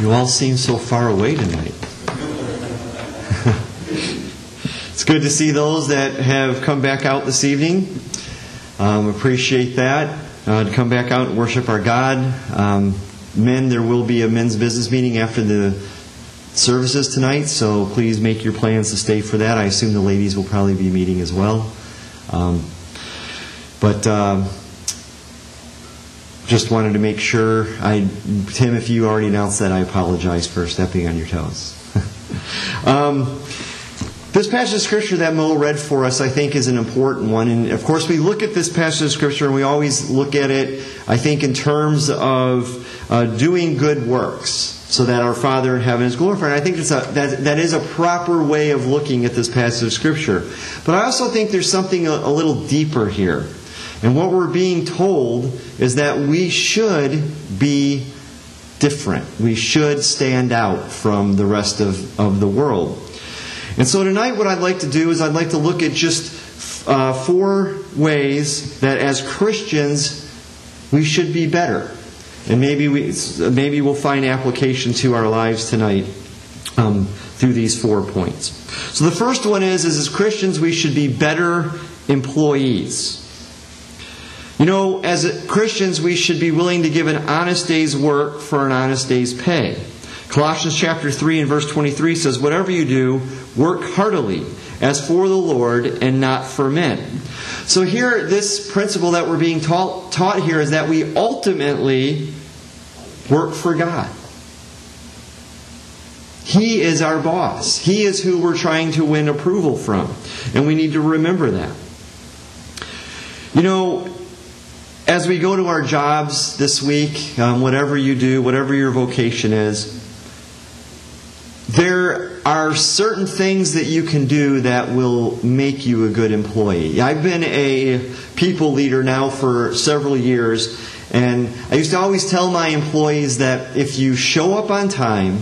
You all seem so far away tonight. it's good to see those that have come back out this evening. Um, appreciate that. Uh, to come back out and worship our God. Um, men, there will be a men's business meeting after the services tonight, so please make your plans to stay for that. I assume the ladies will probably be meeting as well. Um, but um, just wanted to make sure. I, Tim, if you already announced that, I apologize for stepping on your toes. um, this passage of scripture that Mo read for us, I think, is an important one. And of course, we look at this passage of scripture and we always look at it, I think, in terms of uh, doing good works so that our Father in heaven is glorified. And I think a, that, that is a proper way of looking at this passage of Scripture. But I also think there's something a, a little deeper here. And what we're being told is that we should be different. We should stand out from the rest of, of the world. And so tonight, what I'd like to do is I'd like to look at just uh, four ways that as Christians we should be better. And maybe, we, maybe we'll find application to our lives tonight um, through these four points. So the first one is, is as Christians, we should be better employees. You know, as Christians, we should be willing to give an honest day's work for an honest day's pay. Colossians chapter 3 and verse 23 says, Whatever you do, work heartily, as for the Lord and not for men. So, here, this principle that we're being taught, taught here is that we ultimately work for God. He is our boss. He is who we're trying to win approval from. And we need to remember that. You know, as we go to our jobs this week, um, whatever you do, whatever your vocation is, there are certain things that you can do that will make you a good employee. I've been a people leader now for several years, and I used to always tell my employees that if you show up on time,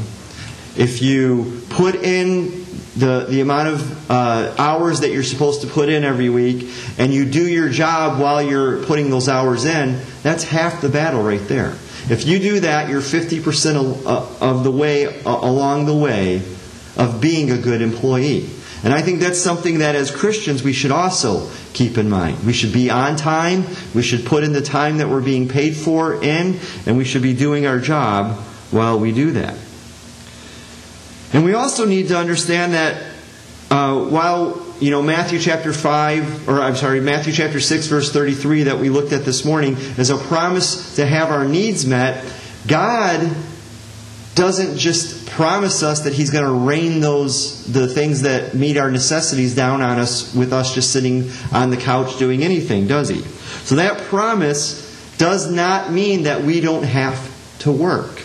if you put in the, the amount of uh, hours that you're supposed to put in every week, and you do your job while you're putting those hours in, that's half the battle right there. If you do that, you're 50% uh, of the way uh, along the way of being a good employee. And I think that's something that as Christians we should also keep in mind. We should be on time, we should put in the time that we're being paid for in, and we should be doing our job while we do that. And we also need to understand that uh, while you know Matthew chapter five, or I'm sorry, Matthew chapter six, verse thirty-three that we looked at this morning, is a promise to have our needs met. God doesn't just promise us that He's going to rain those the things that meet our necessities down on us with us just sitting on the couch doing anything, does He? So that promise does not mean that we don't have to work.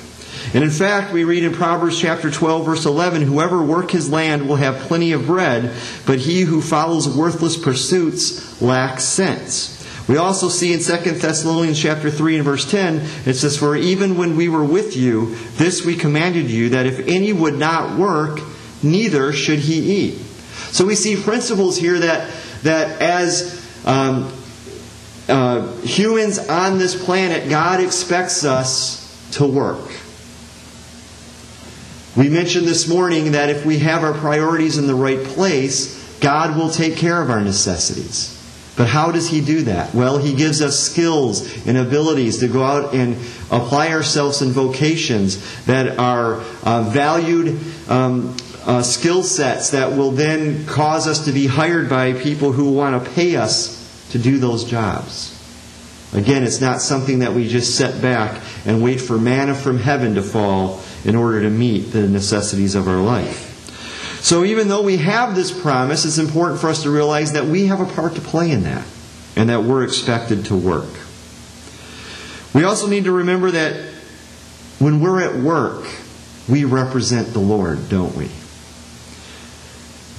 And in fact, we read in Proverbs chapter 12, verse 11 Whoever work his land will have plenty of bread, but he who follows worthless pursuits lacks sense. We also see in 2 Thessalonians chapter 3 and verse 10, it says, For even when we were with you, this we commanded you, that if any would not work, neither should he eat. So we see principles here that, that as um, uh, humans on this planet, God expects us to work. We mentioned this morning that if we have our priorities in the right place, God will take care of our necessities. But how does He do that? Well, He gives us skills and abilities to go out and apply ourselves in vocations that are uh, valued um, uh, skill sets that will then cause us to be hired by people who want to pay us to do those jobs. Again, it's not something that we just set back and wait for manna from heaven to fall in order to meet the necessities of our life. So, even though we have this promise, it's important for us to realize that we have a part to play in that and that we're expected to work. We also need to remember that when we're at work, we represent the Lord, don't we?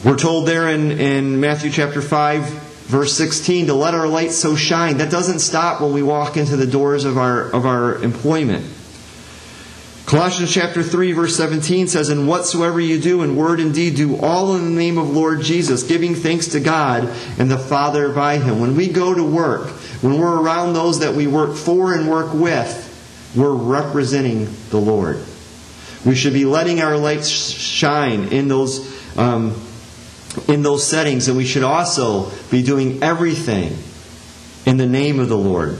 We're told there in, in Matthew chapter 5, verse 16, to let our light so shine. That doesn't stop when we walk into the doors of our, of our employment. Colossians chapter 3 verse 17 says, And whatsoever you do in word and deed, do all in the name of Lord Jesus, giving thanks to God and the Father by Him. When we go to work, when we're around those that we work for and work with, we're representing the Lord. We should be letting our lights shine in those, um, in those settings, and we should also be doing everything in the name of the Lord.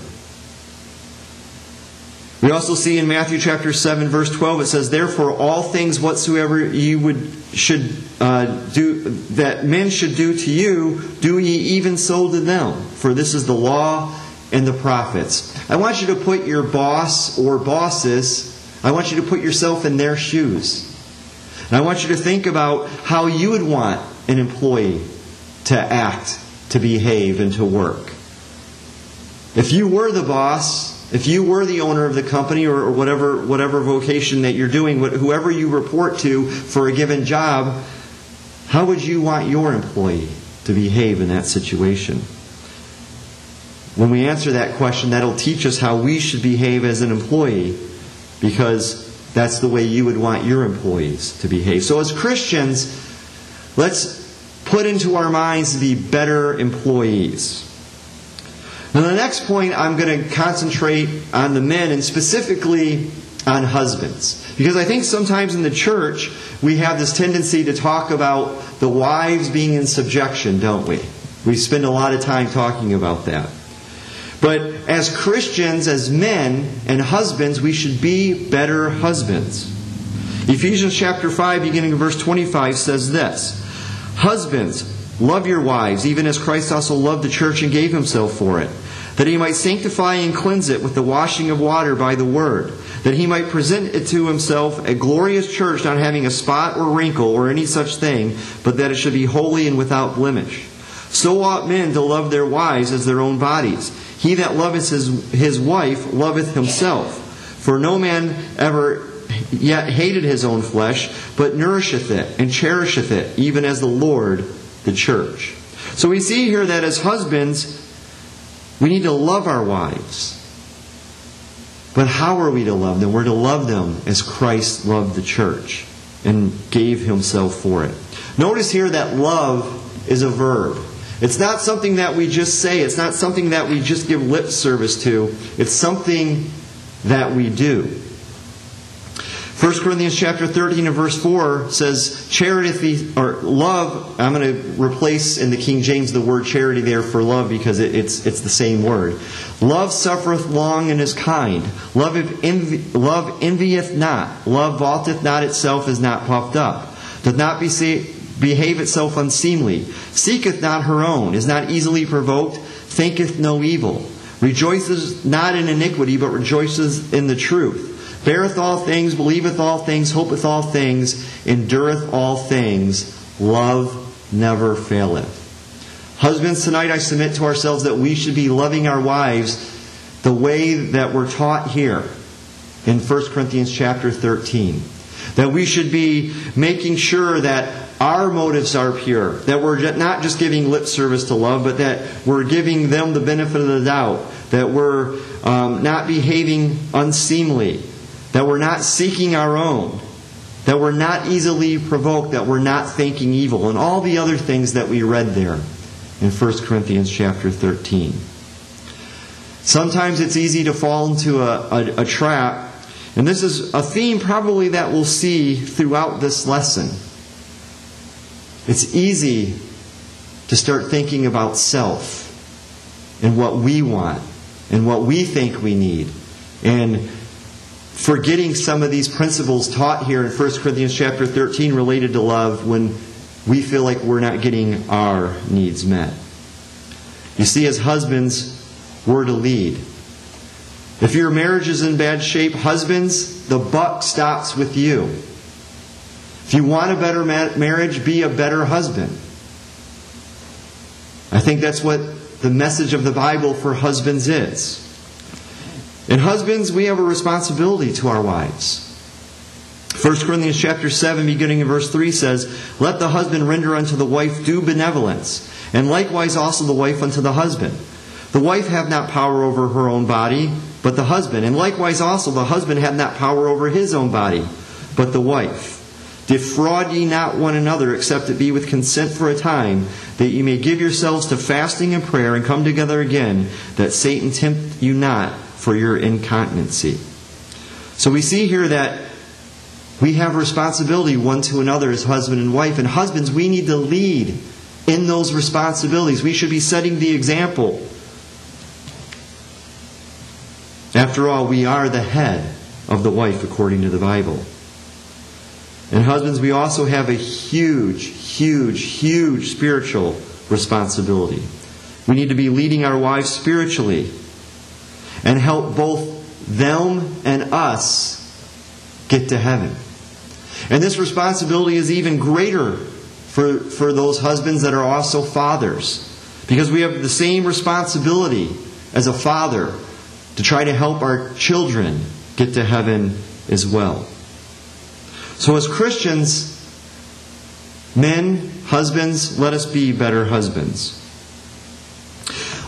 We also see in Matthew chapter 7 verse 12 it says therefore all things whatsoever you would should uh, do that men should do to you do ye even so to them for this is the law and the prophets. I want you to put your boss or bosses I want you to put yourself in their shoes. And I want you to think about how you would want an employee to act, to behave, and to work. If you were the boss, if you were the owner of the company or, whatever, whatever vocation that you're doing, whoever you report to for a given job, how would you want your employee to behave in that situation? When we answer that question, that'll teach us how we should behave as an employee because that's the way you would want your employees to behave. So, as Christians, let's put into our minds to be better employees. Now, the next point, I'm going to concentrate on the men and specifically on husbands. Because I think sometimes in the church, we have this tendency to talk about the wives being in subjection, don't we? We spend a lot of time talking about that. But as Christians, as men and husbands, we should be better husbands. Ephesians chapter 5, beginning of verse 25, says this Husbands, love your wives, even as Christ also loved the church and gave himself for it that he might sanctify and cleanse it with the washing of water by the word, that he might present it to himself a glorious church, not having a spot or wrinkle or any such thing, but that it should be holy and without blemish. So ought men to love their wives as their own bodies. He that loveth his, his wife loveth himself. For no man ever yet hated his own flesh, but nourisheth it and cherisheth it, even as the Lord the church. So we see here that as husbands, we need to love our wives. But how are we to love them? We're to love them as Christ loved the church and gave himself for it. Notice here that love is a verb. It's not something that we just say, it's not something that we just give lip service to, it's something that we do. 1 Corinthians chapter 13 and verse 4 says, charity, or love, I'm going to replace in the King James the word charity there for love because it's, it's the same word. Love suffereth long and is kind. Love, love envieth not. Love vaunteth not itself, is not puffed up. Doth not be, behave itself unseemly. Seeketh not her own, is not easily provoked, thinketh no evil. Rejoices not in iniquity, but rejoices in the truth beareth all things, believeth all things, hopeth all things, endureth all things. Love never faileth. Husbands, tonight I submit to ourselves that we should be loving our wives the way that we're taught here in 1 Corinthians chapter 13. That we should be making sure that our motives are pure, that we're not just giving lip service to love, but that we're giving them the benefit of the doubt, that we're um, not behaving unseemly, that we're not seeking our own, that we're not easily provoked, that we're not thinking evil, and all the other things that we read there in 1 Corinthians chapter 13. Sometimes it's easy to fall into a, a, a trap, and this is a theme probably that we'll see throughout this lesson. It's easy to start thinking about self and what we want and what we think we need. And forgetting some of these principles taught here in 1 Corinthians chapter 13 related to love when we feel like we're not getting our needs met. You see, as husbands, we're to lead. If your marriage is in bad shape, husbands, the buck stops with you. If you want a better marriage, be a better husband. I think that's what the message of the Bible for husbands is. And husbands, we have a responsibility to our wives. 1 Corinthians chapter 7, beginning in verse 3 says, Let the husband render unto the wife due benevolence, and likewise also the wife unto the husband. The wife have not power over her own body, but the husband. And likewise also the husband have not power over his own body, but the wife. Defraud ye not one another, except it be with consent for a time, that ye may give yourselves to fasting and prayer, and come together again, that Satan tempt you not for your incontinency. So we see here that We have responsibility one to another as husband and wife. And husbands, we need to lead in those responsibilities. We should be setting the example. After all, we are the head of the wife according to the Bible. And husbands, we also have a huge, huge, huge spiritual responsibility. We need to be leading our wives spiritually and help both them and us get to heaven. And this responsibility is even greater for, for those husbands that are also fathers. Because we have the same responsibility as a father to try to help our children get to heaven as well. So, as Christians, men, husbands, let us be better husbands.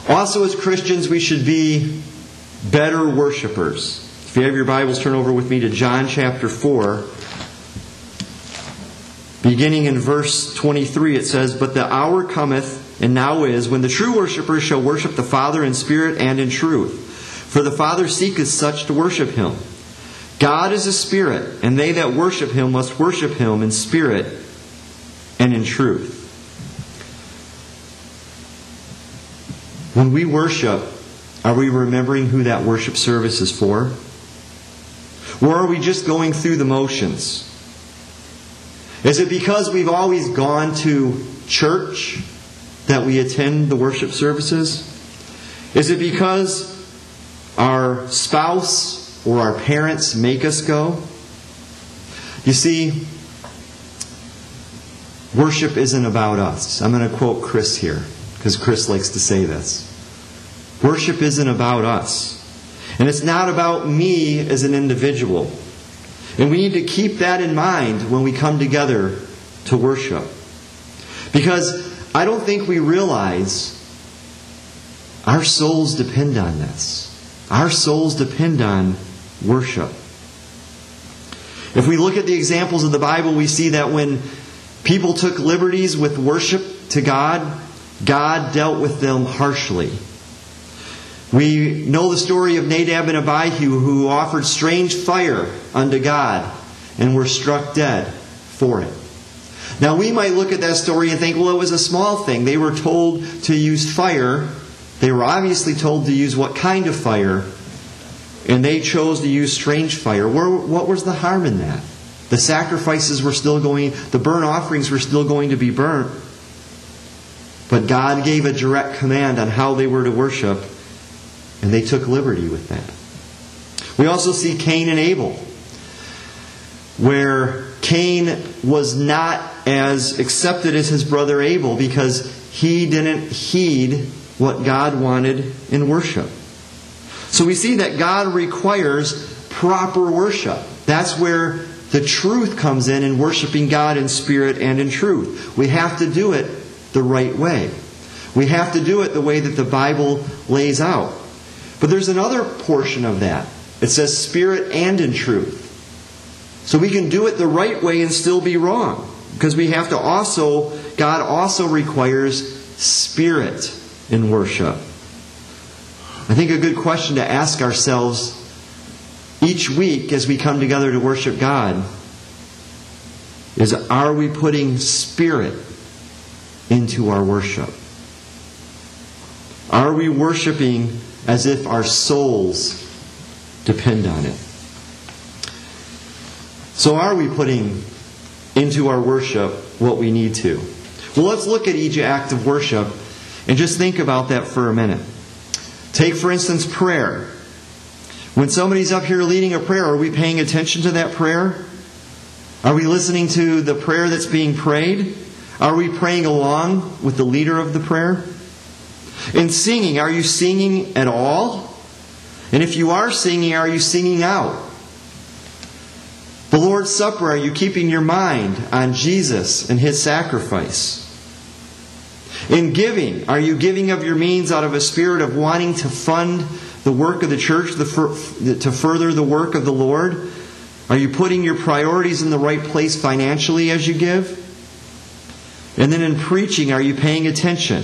Also, as Christians, we should be better worshipers. If you have your Bibles, turn over with me to John chapter 4. Beginning in verse 23, it says, But the hour cometh, and now is, when the true worshippers shall worship the Father in spirit and in truth. For the Father seeketh such to worship him. God is a spirit, and they that worship him must worship him in spirit and in truth. When we worship, are we remembering who that worship service is for? Or are we just going through the motions? Is it because we've always gone to church that we attend the worship services? Is it because our spouse or our parents make us go? You see, worship isn't about us. I'm going to quote Chris here because Chris likes to say this. Worship isn't about us. And it's not about me as an individual. And we need to keep that in mind when we come together to worship. Because I don't think we realize our souls depend on this. Our souls depend on worship. If we look at the examples of the Bible, we see that when people took liberties with worship to God, God dealt with them harshly. We know the story of Nadab and Abihu who offered strange fire unto God and were struck dead for it. Now, we might look at that story and think, well, it was a small thing. They were told to use fire. They were obviously told to use what kind of fire, and they chose to use strange fire. What was the harm in that? The sacrifices were still going, the burnt offerings were still going to be burnt. But God gave a direct command on how they were to worship, and they took liberty with that. We also see Cain and Abel, where Cain was not as accepted as his brother Abel because he didn't heed what God wanted in worship. So we see that God requires proper worship. That's where the truth comes in in worshiping God in spirit and in truth. We have to do it the right way. We have to do it the way that the Bible lays out. But there's another portion of that. It says spirit and in truth. So we can do it the right way and still be wrong. Because we have to also, God also requires spirit in worship. I think a good question to ask ourselves each week as we come together to worship God is are we putting spirit into our worship? Are we worshiping as if our souls depend on it? So, are we putting into our worship what we need to? Well, let's look at each act of worship and just think about that for a minute. Take, for instance, prayer. When somebody's up here leading a prayer, are we paying attention to that prayer? Are we listening to the prayer that's being prayed? Are we praying along with the leader of the prayer? In singing, are you singing at all? And if you are singing, are you singing out? The Lord's Supper, are you keeping your mind on Jesus and His sacrifice? In giving, are you giving of your means out of a spirit of wanting to fund the work of the church, to further the work of the Lord? Are you putting your priorities in the right place financially as you give? And then in preaching, are you paying attention?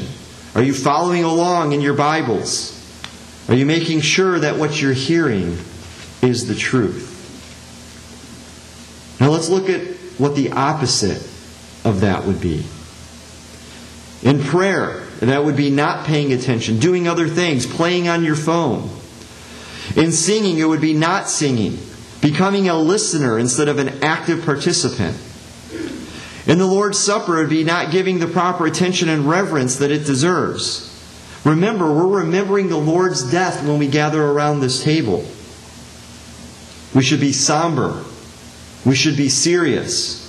Are you following along in your Bibles? Are you making sure that what you're hearing is the truth? Now let's look at what the opposite of that would be. In prayer, that would be not paying attention, doing other things, playing on your phone. In singing, it would be not singing, becoming a listener instead of an active participant. In the Lord's Supper, it would be not giving the proper attention and reverence that it deserves. Remember, we're remembering the Lord's death when we gather around this table. We should be somber. We should be serious.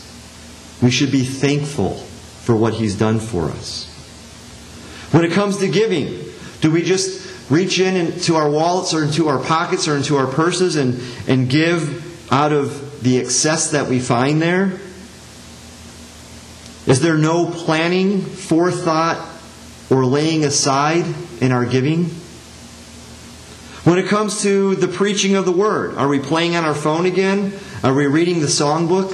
We should be thankful for what He's done for us. When it comes to giving, do we just reach in into our wallets or into our pockets or into our purses and, and give out of the excess that we find there? Is there no planning, forethought, or laying aside in our giving? When it comes to the preaching of the Word, are we playing on our phone again? Are we reading the songbook?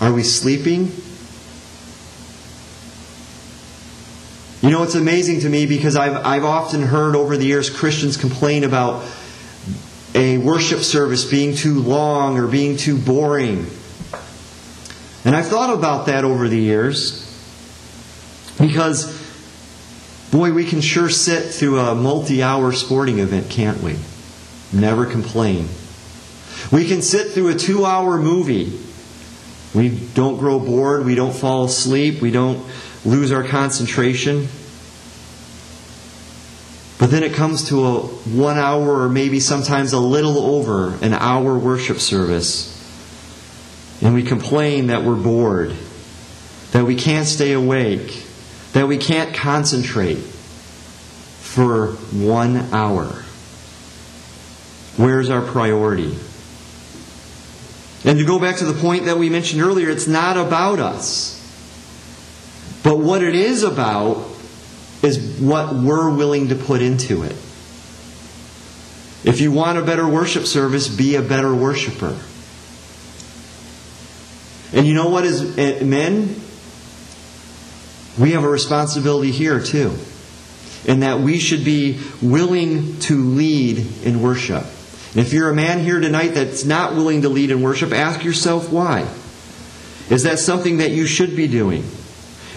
Are we sleeping? You know, it's amazing to me because I've, I've often heard over the years Christians complain about a worship service being too long or being too boring. And I've thought about that over the years because, boy, we can sure sit through a multi hour sporting event, can't we? Never complain. We can sit through a two hour movie. We don't grow bored. We don't fall asleep. We don't lose our concentration. But then it comes to a one hour or maybe sometimes a little over an hour worship service. And we complain that we're bored, that we can't stay awake, that we can't concentrate for one hour. Where's our priority? And to go back to the point that we mentioned earlier, it's not about us. But what it is about is what we're willing to put into it. If you want a better worship service, be a better worshiper. And you know what, as eh, men, we have a responsibility here too. In that we should be willing to lead in worship. And if you're a man here tonight that's not willing to lead in worship, ask yourself why. Is that something that you should be doing?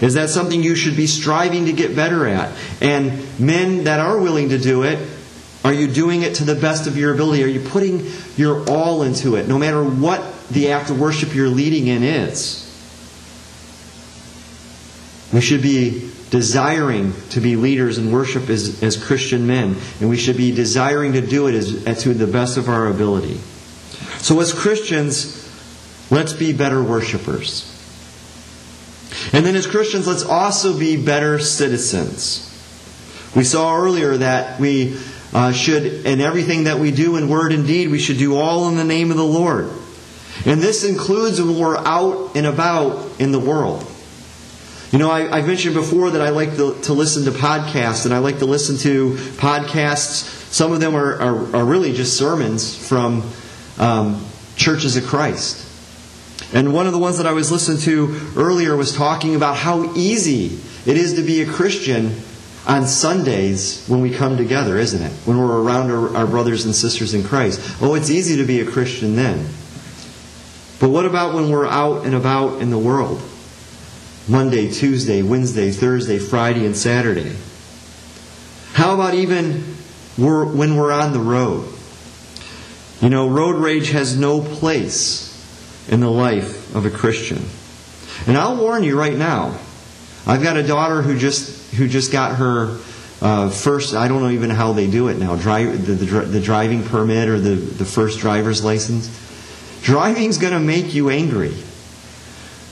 Is that something you should be striving to get better at? And men that are willing to do it, are you doing it to the best of your ability? Are you putting your all into it, no matter what the act of worship you're leading in is? We should be desiring to be leaders in worship as, as Christian men, and we should be desiring to do it as, as to the best of our ability. So, as Christians, let's be better worshipers. And then, as Christians, let's also be better citizens. We saw earlier that we uh, should, in everything that we do in word and deed, we should do all in the name of the Lord. And this includes when we're out and about in the world. You know, I, have mentioned before that I like to, to, listen to podcasts, and I like to listen to podcasts. Some of them are, are, are really just sermons from um, churches of Christ. And one of the ones that I was listening to earlier was talking about how easy it is to be a Christian on Sundays when we come together, isn't it? When we're around our, our, brothers and sisters in Christ. Oh, it's easy to be a Christian then. But what about when we're out and about in the world? Monday, Tuesday, Wednesday, Thursday, Friday, and Saturday. How about even when we're on the road? You know, road rage has no place in the life of a Christian. And I'll warn you right now. I've got a daughter who just who just got her uh, first. I don't know even how they do it now. Drive the, the, the driving permit or the the first driver's license. Driving's going to make you angry.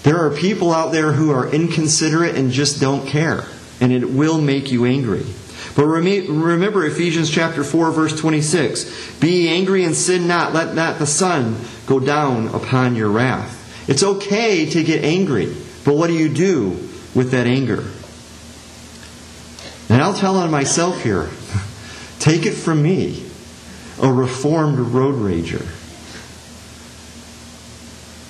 There are people out there who are inconsiderate and just don't care, and it will make you angry. But remember Ephesians chapter 4 verse 26. Be angry and sin not. Let not the sun go down upon your wrath. It's okay to get angry, but what do you do with that anger? And I'll tell on myself here. Take it from me, a reformed road rager.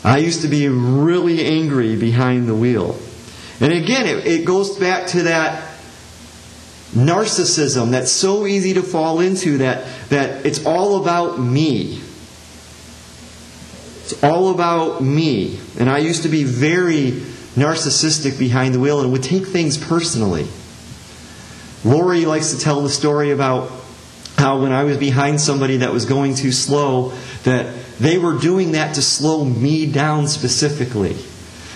I used to be really angry behind the wheel. And again, it, it goes back to that narcissism that's so easy to fall into that, that it's all about me. it's all about me. And I used to be very narcissistic behind the wheel and would take things personally. Lori likes to tell the story about how when I was behind somebody that was going too slow, that they were doing that to slow me down specifically.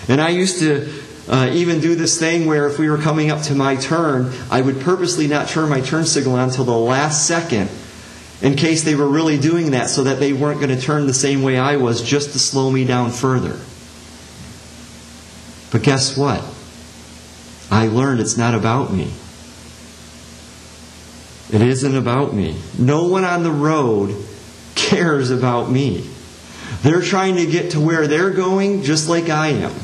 And I used to uh, even do this thing where if we were coming up to my turn, I would purposely not turn my turn signal on until the last second in case they were really doing that so that they weren't going to turn the same way I was just to slow me down further. But guess what? I learned it's not about me. It isn't about me. No one on the road cares about me. They're trying to get to where they're going just like I am.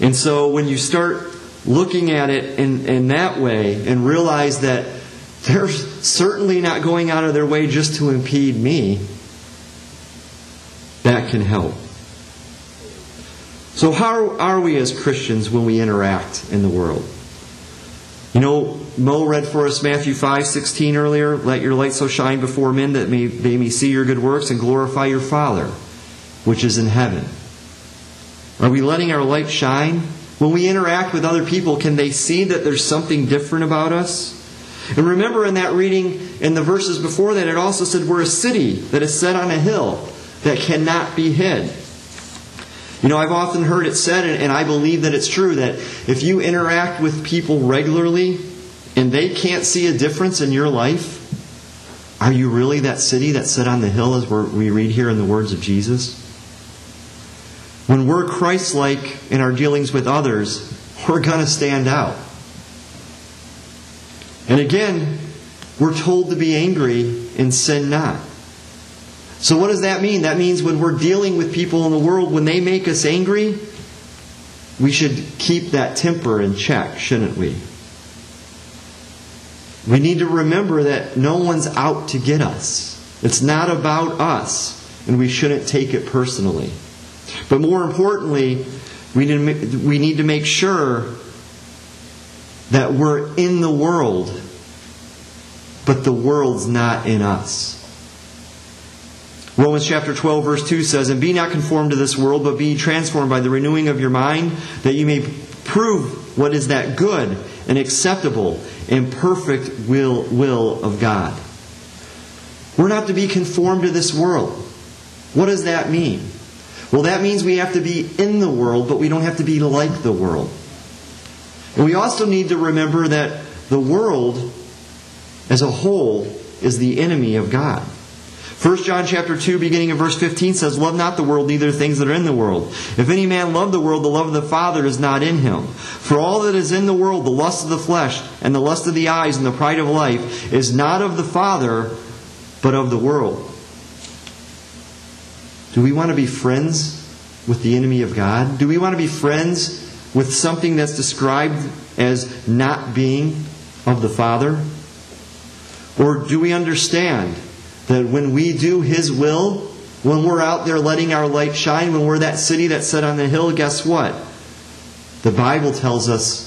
And so when you start looking at it in, in that way and realize that they're certainly not going out of their way just to impede me, that can help. So, how are we as Christians when we interact in the world? You know, Mo read for us Matthew 5 16 earlier. Let your light so shine before men that may, they may see your good works and glorify your Father, which is in heaven. Are we letting our light shine? When we interact with other people, can they see that there's something different about us? And remember in that reading, in the verses before that, it also said we're a city that is set on a hill that cannot be hid. You know, I've often heard it said, and I believe that it's true, that if you interact with people regularly and they can't see a difference in your life, are you really that city that set on the hill as we read here in the words of Jesus? When we're Christ like in our dealings with others, we're going to stand out. And again, we're told to be angry and sin not. So, what does that mean? That means when we're dealing with people in the world, when they make us angry, we should keep that temper in check, shouldn't we? We need to remember that no one's out to get us. It's not about us, and we shouldn't take it personally. But more importantly, we need to, we need to make sure that we're in the world, but the world's not in us. Romans chapter 12, verse 2 says, And be not conformed to this world, but be transformed by the renewing of your mind, that you may prove what is that good and acceptable and perfect will, will of God. We're not to be conformed to this world. What does that mean? Well, that means we have to be in the world, but we don't have to be like the world. And we also need to remember that the world as a whole is the enemy of God. 1 John chapter 2, beginning of verse 15 says, Love not the world, neither the things that are in the world. If any man love the world, the love of the Father is not in him. For all that is in the world, the lust of the flesh, and the lust of the eyes, and the pride of life, is not of the Father, but of the world. Do we want to be friends with the enemy of God? Do we want to be friends with something that's described as not being of the Father? Or do we understand that when we do His will, when we're out there letting our light shine, when we're that city that's set on the hill, guess what? The Bible tells us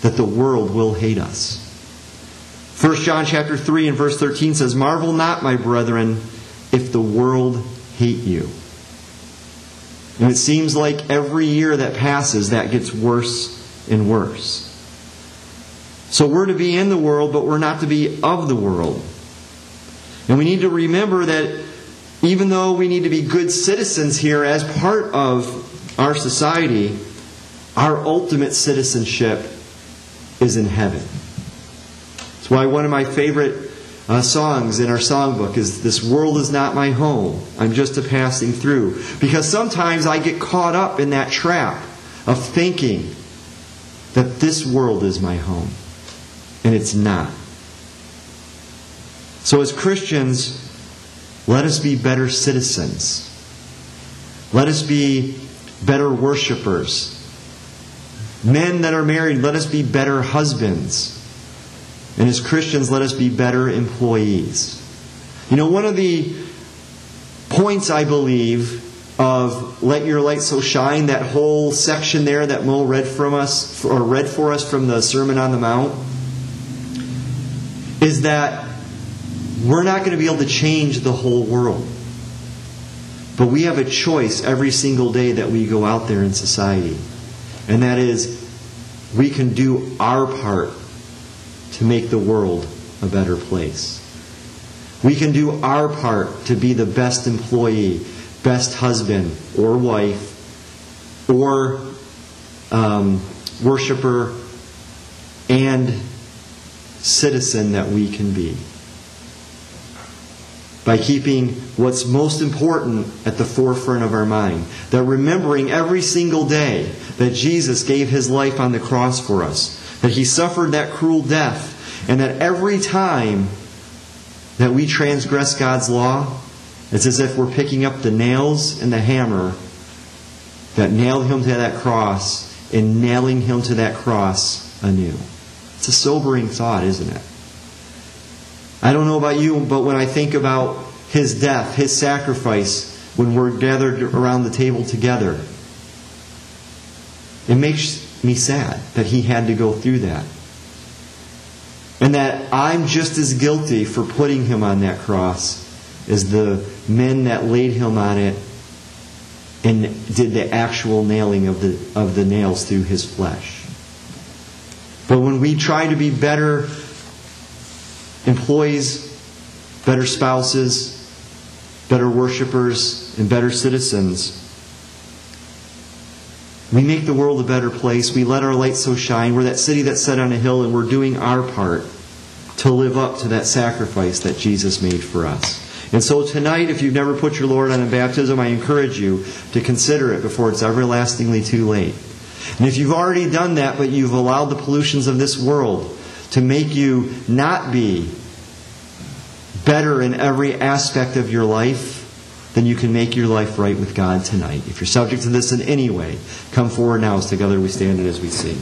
that the world will hate us. 1 John chapter 3 and verse 13 says, Marvel not, my brethren, if the world hate you. And it seems like every year that passes, that gets worse and worse. So we're to be in the world, but we're not to be of the world. And we need to remember that even though we need to be good citizens here as part of our society, our ultimate citizenship is in heaven. That's why one of my favorite uh, songs in our songbook is This World is Not My Home. I'm just a passing through. Because sometimes I get caught up in that trap of thinking that this world is my home. And it's not. So, as Christians, let us be better citizens. Let us be better worshipers. Men that are married, let us be better husbands. And as Christians, let us be better employees. You know, one of the points, I believe, of Let Your Light So Shine, that whole section there that Mo read from us, or read for us from the Sermon on the Mount, is that we're not going to be able to change the whole world. But we have a choice every single day that we go out there in society. And that is, we can do our part to make the world a better place. We can do our part to be the best employee, best husband or wife, or um, worshiper and citizen that we can be. By keeping what's most important at the forefront of our mind. That remembering every single day that Jesus gave his life on the cross for us. That he suffered that cruel death. And that every time that we transgress God's law, it's as if we're picking up the nails and the hammer that nailed him to that cross and nailing him to that cross anew. It's a sobering thought, isn't it? I don't know about you, but when I think about his death, his sacrifice, when we're gathered around the table together, it makes me sad that he had to go through that. And that I'm just as guilty for putting him on that cross as the men that laid him on it and did the actual nailing of the, of the nails through his flesh. But when we try to be better employees, better spouses, better worshipers, and better citizens, we make the world a better place. We let our light so shine. We're that city that's set on a hill, and we're doing our part to live up to that sacrifice that Jesus made for us. And so tonight, if you've never put your Lord on in baptism, I encourage you to consider it before it's everlastingly too late. And if you've already done that, but you've allowed the pollutions of this world to make you not be better in every aspect of your life, then you can make your life right with God tonight. If you're subject to this in any way, come forward now as together we stand and as we sing.